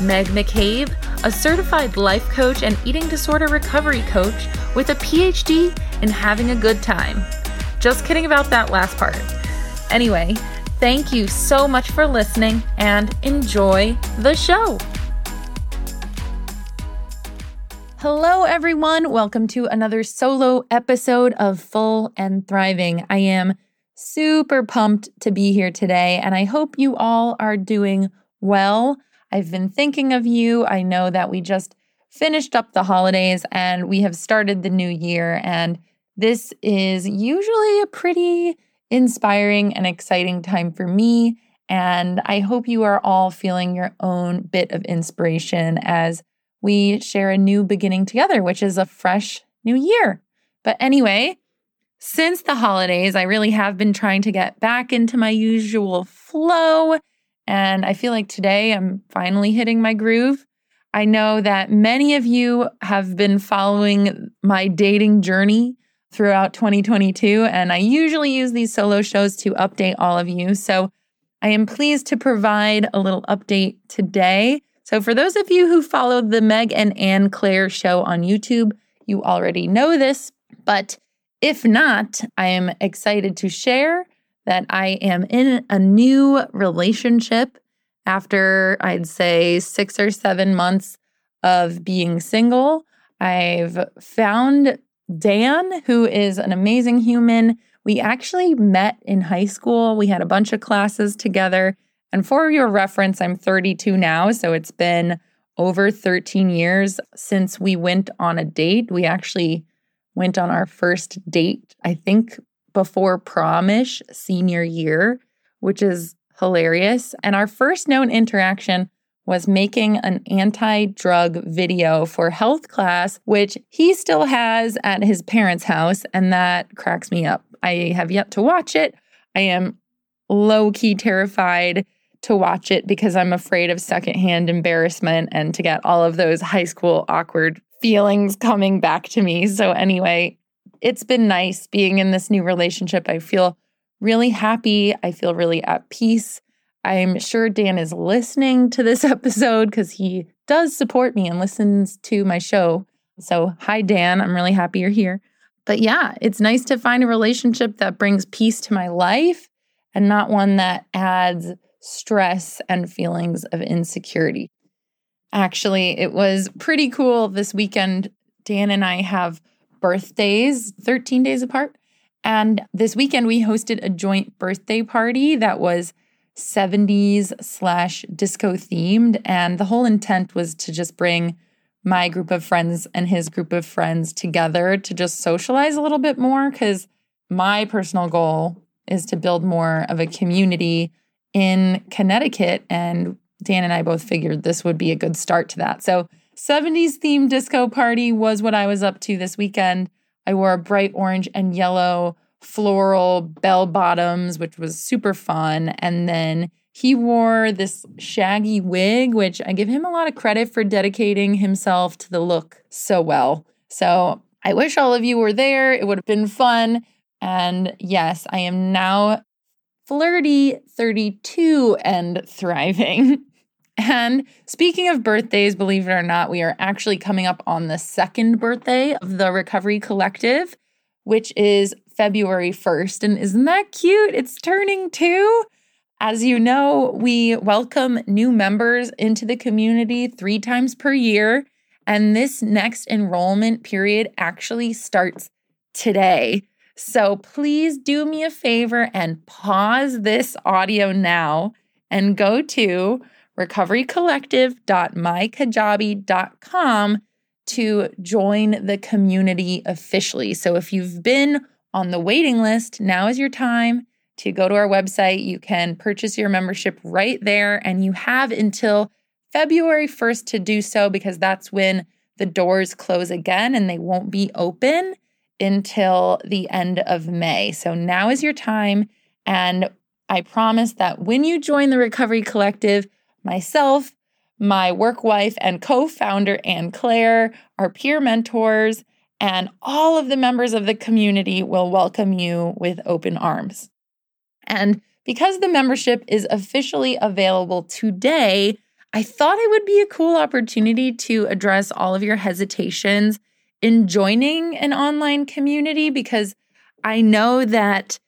Meg McCabe a certified life coach and eating disorder recovery coach with a PhD in having a good time. Just kidding about that last part. Anyway, thank you so much for listening and enjoy the show. Hello, everyone. Welcome to another solo episode of Full and Thriving. I am super pumped to be here today, and I hope you all are doing well. I've been thinking of you. I know that we just finished up the holidays and we have started the new year. And this is usually a pretty inspiring and exciting time for me. And I hope you are all feeling your own bit of inspiration as we share a new beginning together, which is a fresh new year. But anyway, since the holidays, I really have been trying to get back into my usual flow and I feel like today I'm finally hitting my groove. I know that many of you have been following my dating journey throughout 2022, and I usually use these solo shows to update all of you. So I am pleased to provide a little update today. So, for those of you who followed the Meg and Anne Claire show on YouTube, you already know this. But if not, I am excited to share that I am in a new relationship after I'd say six or seven months of being single. I've found Dan, who is an amazing human. We actually met in high school. We had a bunch of classes together. And for your reference, I'm 32 now. So it's been over 13 years since we went on a date. We actually went on our first date, I think before promish senior year, which is hilarious. And our first known interaction was making an anti drug video for health class, which he still has at his parents' house. And that cracks me up. I have yet to watch it. I am low key terrified to watch it because I'm afraid of secondhand embarrassment and to get all of those high school awkward feelings coming back to me. So, anyway, it's been nice being in this new relationship. I feel really happy. I feel really at peace. I'm sure Dan is listening to this episode because he does support me and listens to my show. So, hi, Dan. I'm really happy you're here. But yeah, it's nice to find a relationship that brings peace to my life and not one that adds stress and feelings of insecurity. Actually, it was pretty cool this weekend. Dan and I have birthdays 13 days apart. And this weekend, we hosted a joint birthday party that was 70s slash disco themed. And the whole intent was to just bring my group of friends and his group of friends together to just socialize a little bit more. Because my personal goal is to build more of a community in Connecticut. And Dan and I both figured this would be a good start to that. So 70s themed disco party was what I was up to this weekend. I wore a bright orange and yellow floral bell bottoms, which was super fun. And then he wore this shaggy wig, which I give him a lot of credit for dedicating himself to the look so well. So I wish all of you were there. It would have been fun. And yes, I am now flirty 32 and thriving. And speaking of birthdays, believe it or not, we are actually coming up on the second birthday of the Recovery Collective, which is February 1st. And isn't that cute? It's turning two. As you know, we welcome new members into the community three times per year. And this next enrollment period actually starts today. So please do me a favor and pause this audio now and go to recoverycollective.mykajabi.com to join the community officially. So if you've been on the waiting list, now is your time to go to our website. You can purchase your membership right there, and you have until February 1st to do so because that's when the doors close again and they won't be open until the end of May. So now is your time. And I promise that when you join the Recovery Collective, myself, my work wife and co founder, Anne Claire, our peer mentors, and all of the members of the community will welcome you with open arms. And because the membership is officially available today, I thought it would be a cool opportunity to address all of your hesitations in joining an online community because I know that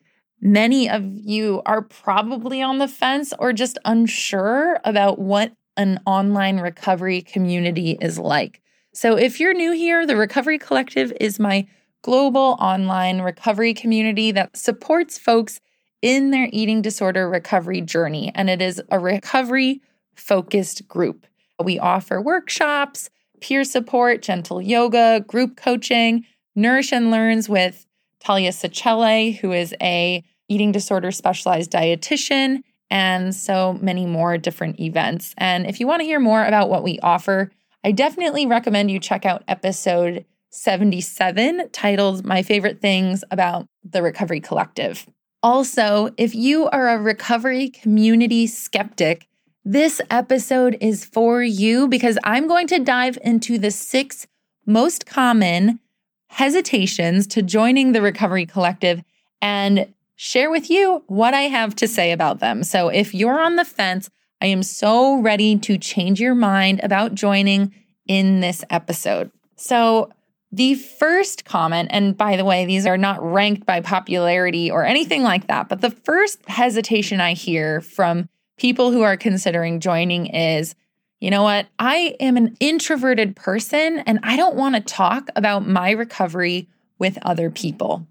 many of you are probably on the fence or just unsure about what an online recovery community is like. So, if you're new here, the Recovery Collective is my global online recovery community that supports folks in their eating disorder recovery journey. And it is a recovery focused group. We offer workshops, peer support, gentle yoga, group coaching, Nourish and Learns with Talia Sacelle, who is a eating disorder specialized dietitian, and so many more different events. And if you want to hear more about what we offer, I definitely recommend you check out episode 77 titled My Favorite Things About the Recovery Collective. Also, if you are a recovery community skeptic, this episode is for you because I'm going to dive into the six most common hesitations to joining the Recovery Collective and share with you what I have to say about them. So if you're on the fence, I am so ready to change your mind about joining in this episode. So, the first comment, and by the way, these are not ranked by popularity or anything like that, but the first hesitation I hear from people who are considering joining is, you know what? I am an introverted person and I don't want to talk about my recovery with other people.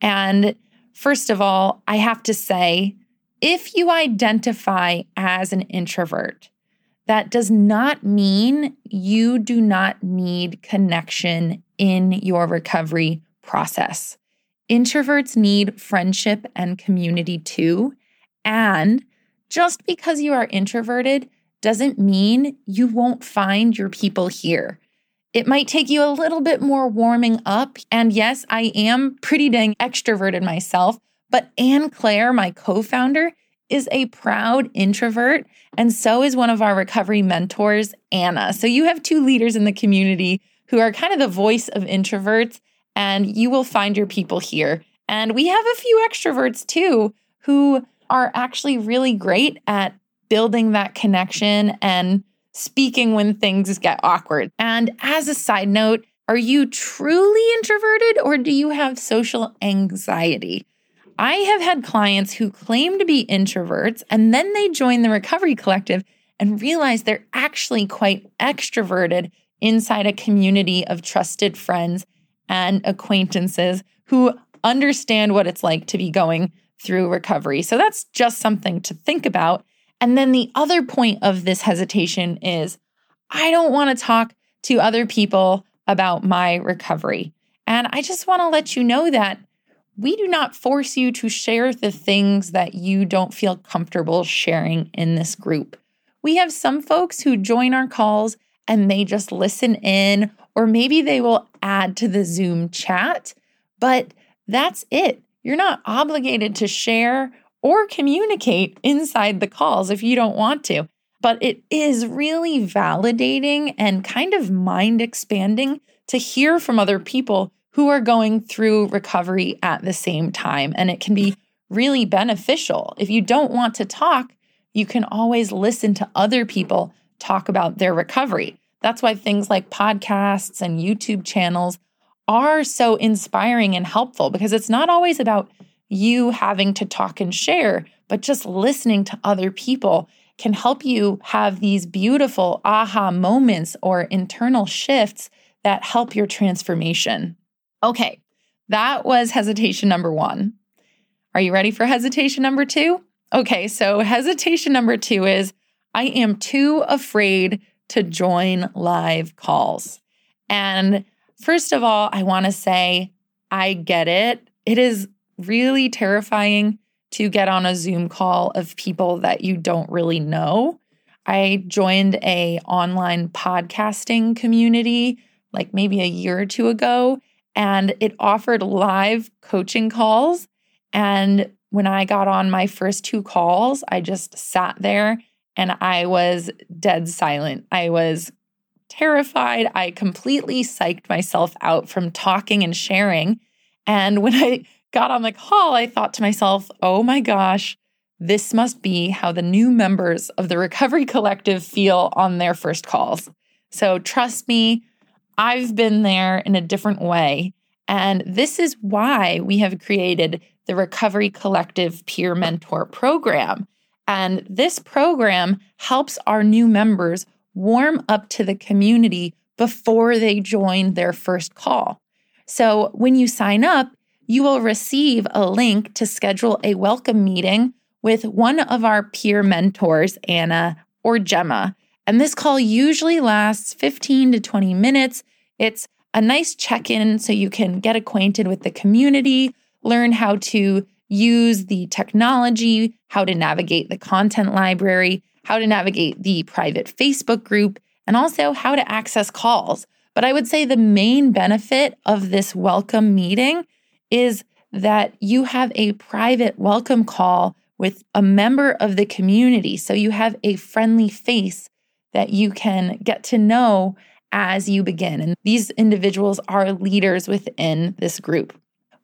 And First of all, I have to say, if you identify as an introvert, that does not mean you do not need connection in your recovery process. Introverts need friendship and community too. And just because you are introverted doesn't mean you won't find your people here. It might take you a little bit more warming up. And yes, I am pretty dang extroverted myself, but Anne Claire, my co founder, is a proud introvert. And so is one of our recovery mentors, Anna. So you have two leaders in the community who are kind of the voice of introverts, and you will find your people here. And we have a few extroverts too who are actually really great at building that connection and speaking when things get awkward. And as a side note, are you truly introverted or do you have social anxiety? I have had clients who claim to be introverts and then they join the recovery collective and realize they're actually quite extroverted inside a community of trusted friends and acquaintances who understand what it's like to be going through recovery. So that's just something to think about. And then the other point of this hesitation is I don't want to talk to other people about my recovery. And I just want to let you know that we do not force you to share the things that you don't feel comfortable sharing in this group. We have some folks who join our calls and they just listen in, or maybe they will add to the Zoom chat, but that's it. You're not obligated to share or communicate inside the calls if you don't want to. But it is really validating and kind of mind expanding to hear from other people who are going through recovery at the same time. And it can be really beneficial. If you don't want to talk, you can always listen to other people talk about their recovery. That's why things like podcasts and YouTube channels are so inspiring and helpful because it's not always about you having to talk and share, but just listening to other people can help you have these beautiful aha moments or internal shifts that help your transformation. Okay, that was hesitation number one. Are you ready for hesitation number two? Okay, so hesitation number two is I am too afraid to join live calls. And first of all, I want to say I get it. It is really terrifying to get on a Zoom call of people that you don't really know. I joined a online podcasting community like maybe a year or two ago and it offered live coaching calls and when I got on my first two calls, I just sat there and I was dead silent. I was terrified. I completely psyched myself out from talking and sharing. And when I got on the call, I thought to myself, oh my gosh, this must be how the new members of the Recovery Collective feel on their first calls. So trust me, I've been there in a different way. And this is why we have created the Recovery Collective Peer Mentor Program. And this program helps our new members warm up to the community before they join their first call. So when you sign up, you will receive a link to schedule a welcome meeting with one of our peer mentors, Anna or Gemma. And this call usually lasts 15 to 20 minutes. It's a nice check in so you can get acquainted with the community, learn how to use the technology, how to navigate the content library, how to navigate the private Facebook group, and also how to access calls. But I would say the main benefit of this welcome meeting is that you have a private welcome call with a member of the community. So you have a friendly face that you can get to know as you begin. And these individuals are leaders within this group.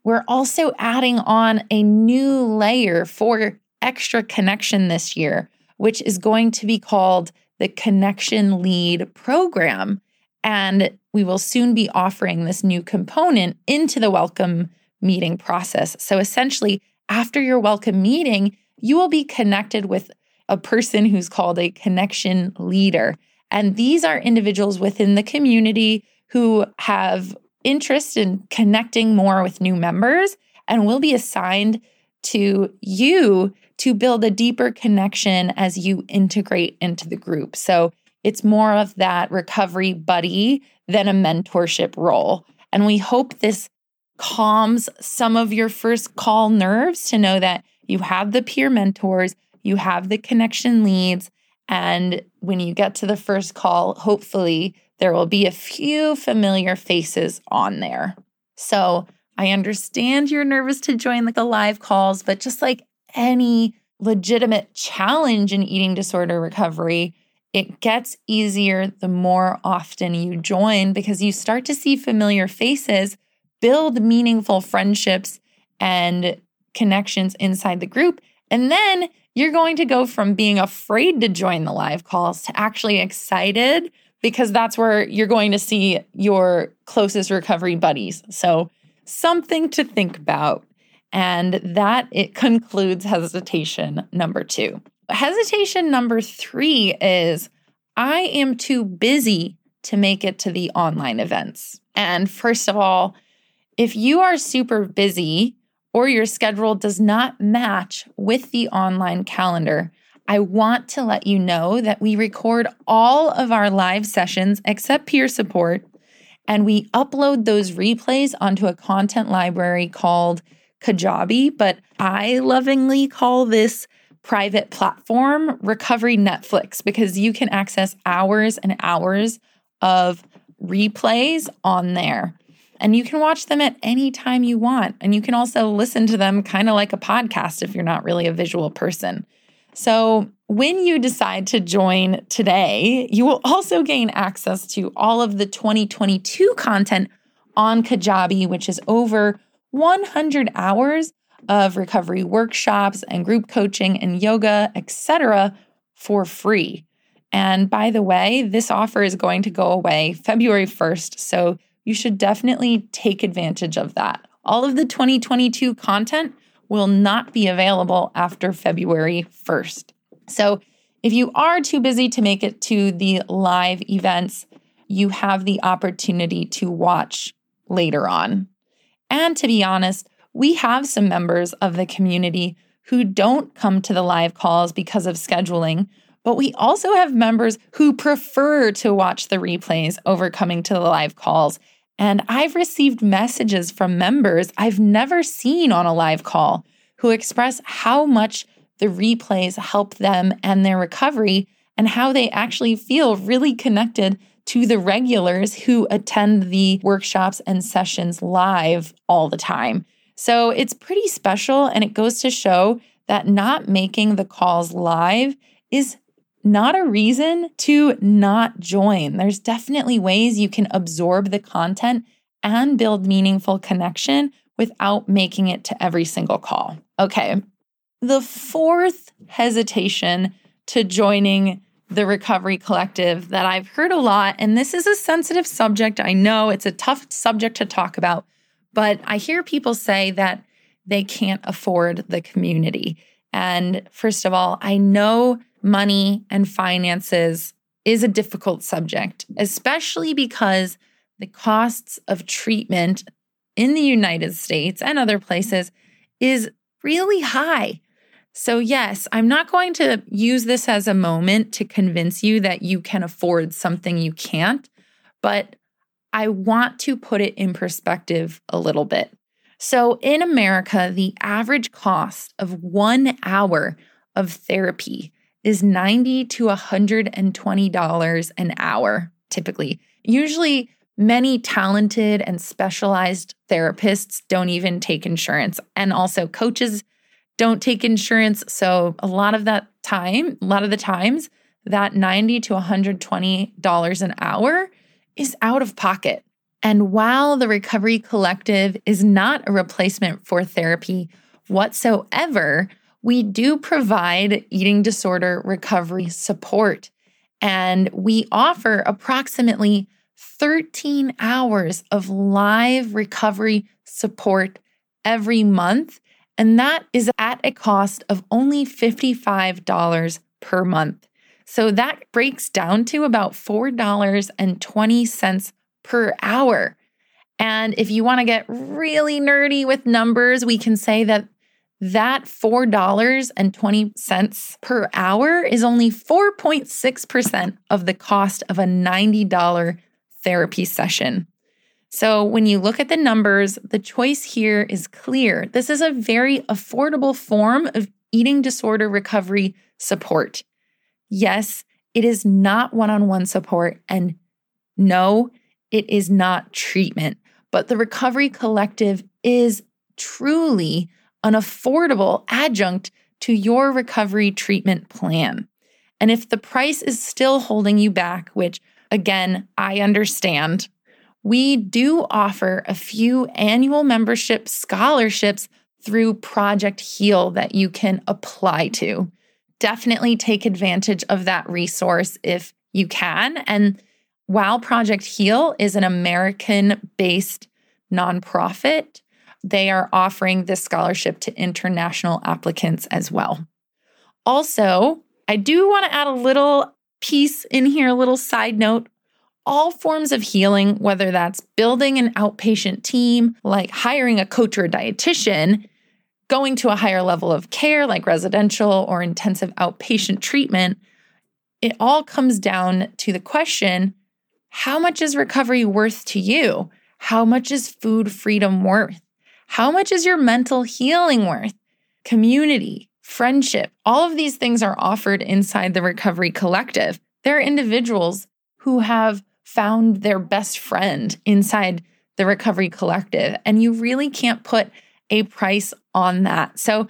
We're also adding on a new layer for extra connection this year, which is going to be called the Connection Lead Program. And we will soon be offering this new component into the welcome meeting process. So essentially, after your welcome meeting, you will be connected with a person who's called a connection leader. And these are individuals within the community who have interest in connecting more with new members and will be assigned to you to build a deeper connection as you integrate into the group. So it's more of that recovery buddy than a mentorship role. And we hope this calms some of your first call nerves to know that you have the peer mentors, you have the connection leads, and when you get to the first call, hopefully there will be a few familiar faces on there. So I understand you're nervous to join like the live calls, but just like any legitimate challenge in eating disorder recovery, it gets easier the more often you join because you start to see familiar faces, build meaningful friendships and connections inside the group. And then you're going to go from being afraid to join the live calls to actually excited because that's where you're going to see your closest recovery buddies. So, something to think about. And that it concludes hesitation number two. Hesitation number three is I am too busy to make it to the online events. And first of all, if you are super busy or your schedule does not match with the online calendar, I want to let you know that we record all of our live sessions except peer support, and we upload those replays onto a content library called Kajabi, but I lovingly call this private platform Recovery Netflix because you can access hours and hours of replays on there. And you can watch them at any time you want. And you can also listen to them kind of like a podcast if you're not really a visual person. So, when you decide to join today, you will also gain access to all of the 2022 content on Kajabi, which is over 100 hours of recovery workshops and group coaching and yoga, etc., for free. And by the way, this offer is going to go away February 1st, so you should definitely take advantage of that. All of the 2022 content will not be available after February 1st. So, if you are too busy to make it to the live events, you have the opportunity to watch later on. And to be honest, we have some members of the community who don't come to the live calls because of scheduling, but we also have members who prefer to watch the replays over coming to the live calls and I've received messages from members I've never seen on a live call who express how much the replays help them and their recovery and how they actually feel really connected to the regulars who attend the workshops and sessions live all the time. So it's pretty special, and it goes to show that not making the calls live is not a reason to not join. There's definitely ways you can absorb the content and build meaningful connection without making it to every single call. Okay. The fourth hesitation to joining the Recovery Collective that I've heard a lot, and this is a sensitive subject. I know it's a tough subject to talk about, but I hear people say that they can't afford the community. And first of all, I know money and finances is a difficult subject, especially because the costs of treatment in the United States and other places is really high. So, yes, I'm not going to use this as a moment to convince you that you can afford something you can't, but I want to put it in perspective a little bit. So, in America, the average cost of one hour of therapy is 90 to $120 an hour, typically. Usually, many talented and specialized therapists don't even take insurance. And also, coaches don't take insurance. So, a lot of that time, a lot of the times, that 90 to $120 an hour is out of pocket. And while the Recovery Collective is not a replacement for therapy whatsoever, we do provide eating disorder recovery support. And we offer approximately 13 hours of live recovery support every month. And that is at a cost of only $55 per month. So that breaks down to about $4.20 per hour. And if you want to get really nerdy with numbers, we can say that that $4.20 per hour is only 4.6% of the cost of a $90 therapy session. So when you look at the numbers, the choice here is clear. This is a very affordable form of eating disorder recovery support. Yes, it is not one on one support, and no, it is not treatment, but the Recovery Collective is truly an affordable adjunct to your recovery treatment plan. And if the price is still holding you back, which again, I understand, we do offer a few annual membership scholarships through Project Heal that you can apply to. Definitely take advantage of that resource if you can. And while Project Heal is an American based nonprofit, they are offering this scholarship to international applicants as well. Also, I do want to add a little piece in here, a little side note. All forms of healing, whether that's building an outpatient team, like hiring a coach or a dietitian, going to a higher level of care, like residential or intensive outpatient treatment, it all comes down to the question how much is recovery worth to you? How much is food freedom worth? How much is your mental healing worth? Community, friendship, all of these things are offered inside the Recovery Collective. There are individuals who have found their best friend inside the Recovery Collective, and you really can't put a price on that. So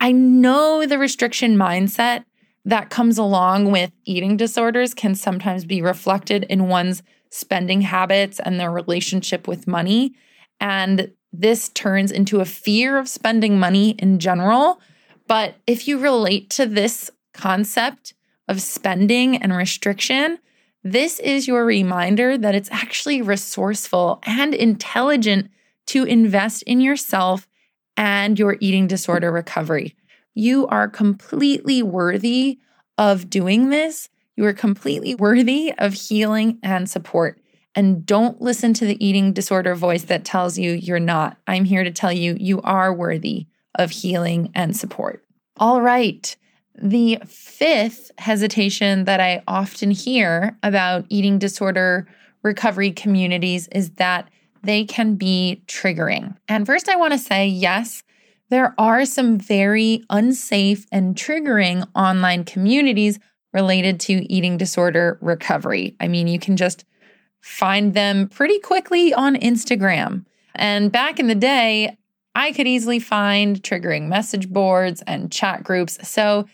I know the restriction mindset that comes along with eating disorders can sometimes be reflected in one's spending habits and their relationship with money. And this turns into a fear of spending money in general. But if you relate to this concept of spending and restriction, this is your reminder that it's actually resourceful and intelligent to invest in yourself and your eating disorder recovery. You are completely worthy of doing this. You are completely worthy of healing and support. And don't listen to the eating disorder voice that tells you you're not. I'm here to tell you you are worthy of healing and support. All right. The fifth hesitation that I often hear about eating disorder recovery communities is that they can be triggering. And first, I want to say yes, there are some very unsafe and triggering online communities related to eating disorder recovery. I mean, you can just find them pretty quickly on Instagram. And back in the day, I could easily find triggering message boards and chat groups. So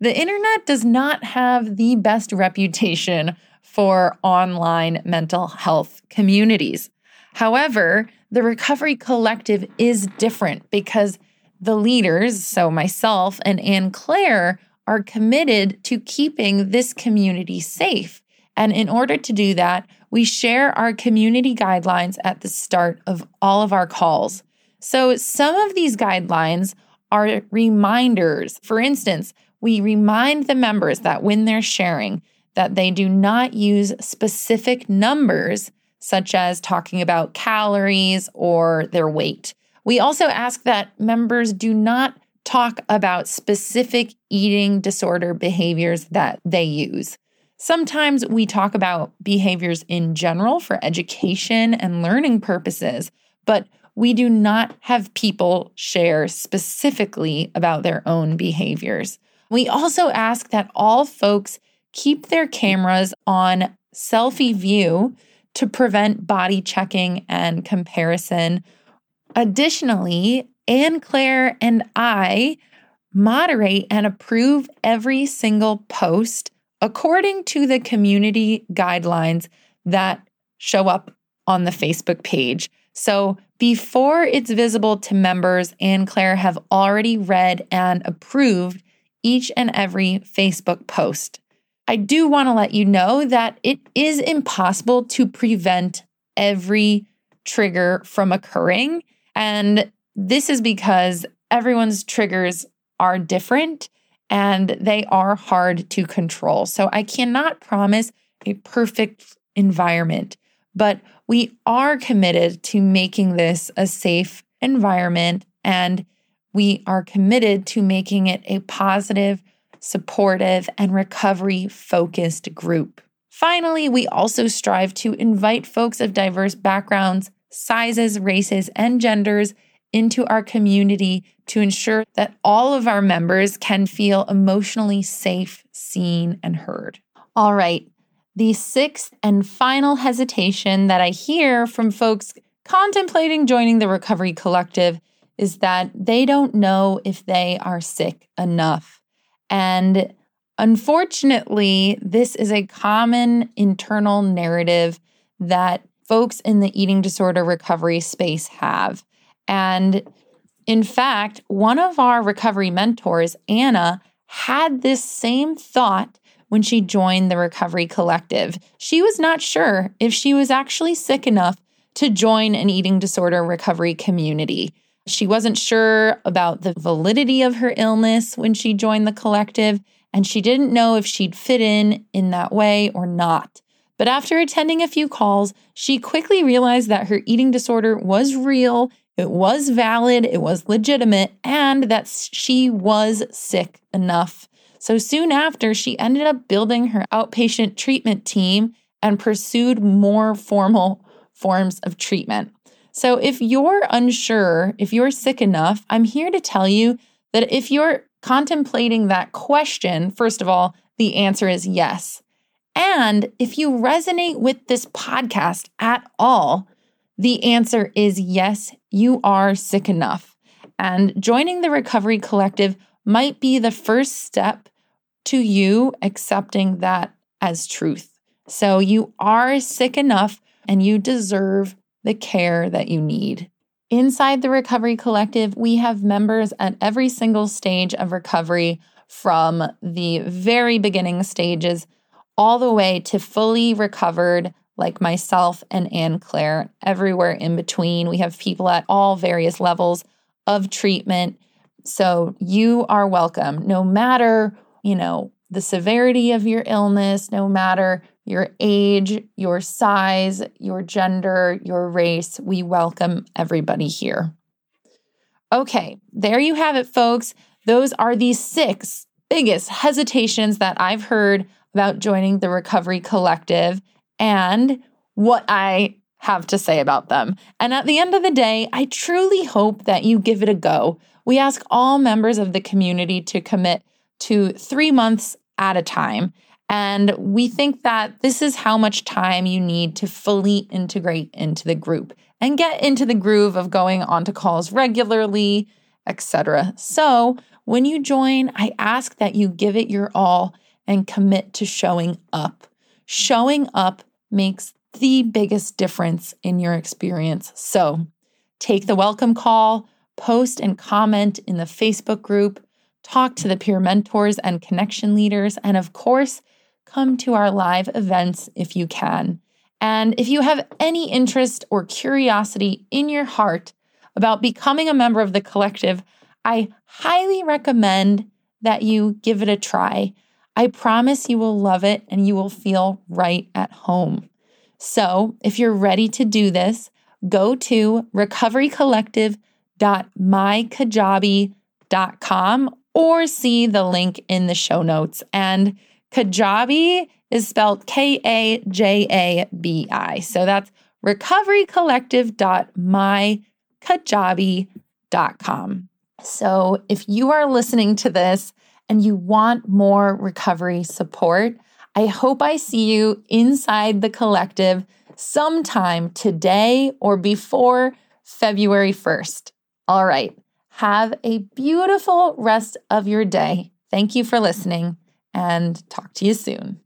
the internet does not have the best reputation for online mental health communities. However, the Recovery Collective is different because the leaders, so myself and Anne Claire, are committed to keeping this community safe. And in order to do that, we share our community guidelines at the start of all of our calls. So some of these guidelines are reminders. For instance, we remind the members that when they're sharing, that they do not use specific numbers, such as talking about calories or their weight. We also ask that members do not talk about specific eating disorder behaviors that they use. Sometimes we talk about behaviors in general for education and learning purposes, but we do not have people share specifically about their own behaviors. We also ask that all folks keep their cameras on selfie view to prevent body checking and comparison Additionally, Anne Claire and I moderate and approve every single post according to the community guidelines that show up on the Facebook page. So before it's visible to members, Anne Claire have already read and approved each and every Facebook post. I do want to let you know that it is impossible to prevent every trigger from occurring. And this is because everyone's triggers are different and they are hard to control. So I cannot promise a perfect environment, but we are committed to making this a safe environment and we are committed to making it a positive, supportive, and recovery focused group. Finally, we also strive to invite folks of diverse backgrounds sizes, races, and genders into our community to ensure that all of our members can feel emotionally safe, seen, and heard. All right, the sixth and final hesitation that I hear from folks contemplating joining the Recovery Collective is that they don't know if they are sick enough. And unfortunately, this is a common internal narrative that folks in the eating disorder recovery space have. And in fact, one of our recovery mentors, Anna, had this same thought when she joined the Recovery Collective. She was not sure if she was actually sick enough to join an eating disorder recovery community. She wasn't sure about the validity of her illness when she joined the collective, and she didn't know if she'd fit in in that way or not. But after attending a few calls, she quickly realized that her eating disorder was real, it was valid, it was legitimate, and that she was sick enough. So soon after, she ended up building her outpatient treatment team and pursued more formal forms of treatment. So if you're unsure, if you're sick enough, I'm here to tell you that if you're contemplating that question, first of all, the answer is yes. And if you resonate with this podcast at all, the answer is yes, you are sick enough. And joining the Recovery Collective might be the first step to you accepting that as truth. So you are sick enough and you deserve the care that you need. Inside the Recovery Collective, we have members at every single stage of recovery from the very beginning stages all the way to fully recovered, like myself and Anne Claire, everywhere in between. We have people at all various levels of treatment. So you are welcome, no matter, you know, the severity of your illness, no matter your age, your size, your gender, your race. We welcome everybody here. Okay, there you have it, folks. Those are the six biggest hesitations that I've heard about joining the Recovery Collective and what I have to say about them. And at the end of the day, I truly hope that you give it a go. We ask all members of the community to commit to three months at a time. And we think that this is how much time you need to fully integrate into the group and get into the groove of going onto calls regularly, etc. So, when you join, I ask that you give it your all and commit to showing up. Showing up makes the biggest difference in your experience. So, take the welcome call, post and comment in the Facebook group, talk to the peer mentors and connection leaders, and of course, come to our live events if you can. And if you have any interest or curiosity in your heart about becoming a member of the collective, I highly recommend that you give it a try. I promise you will love it and you will feel right at home. So, if you're ready to do this, go to recoverycollective.mykajabi.com or see the link in the show notes. And Kajabi is spelled K A J A B I. So that's recoverycollective.mykajabi.com. So if you are listening to this and you want more recovery support, I hope I see you inside the collective sometime today or before February 1st. All right. Have a beautiful rest of your day. Thank you for listening and talk to you soon.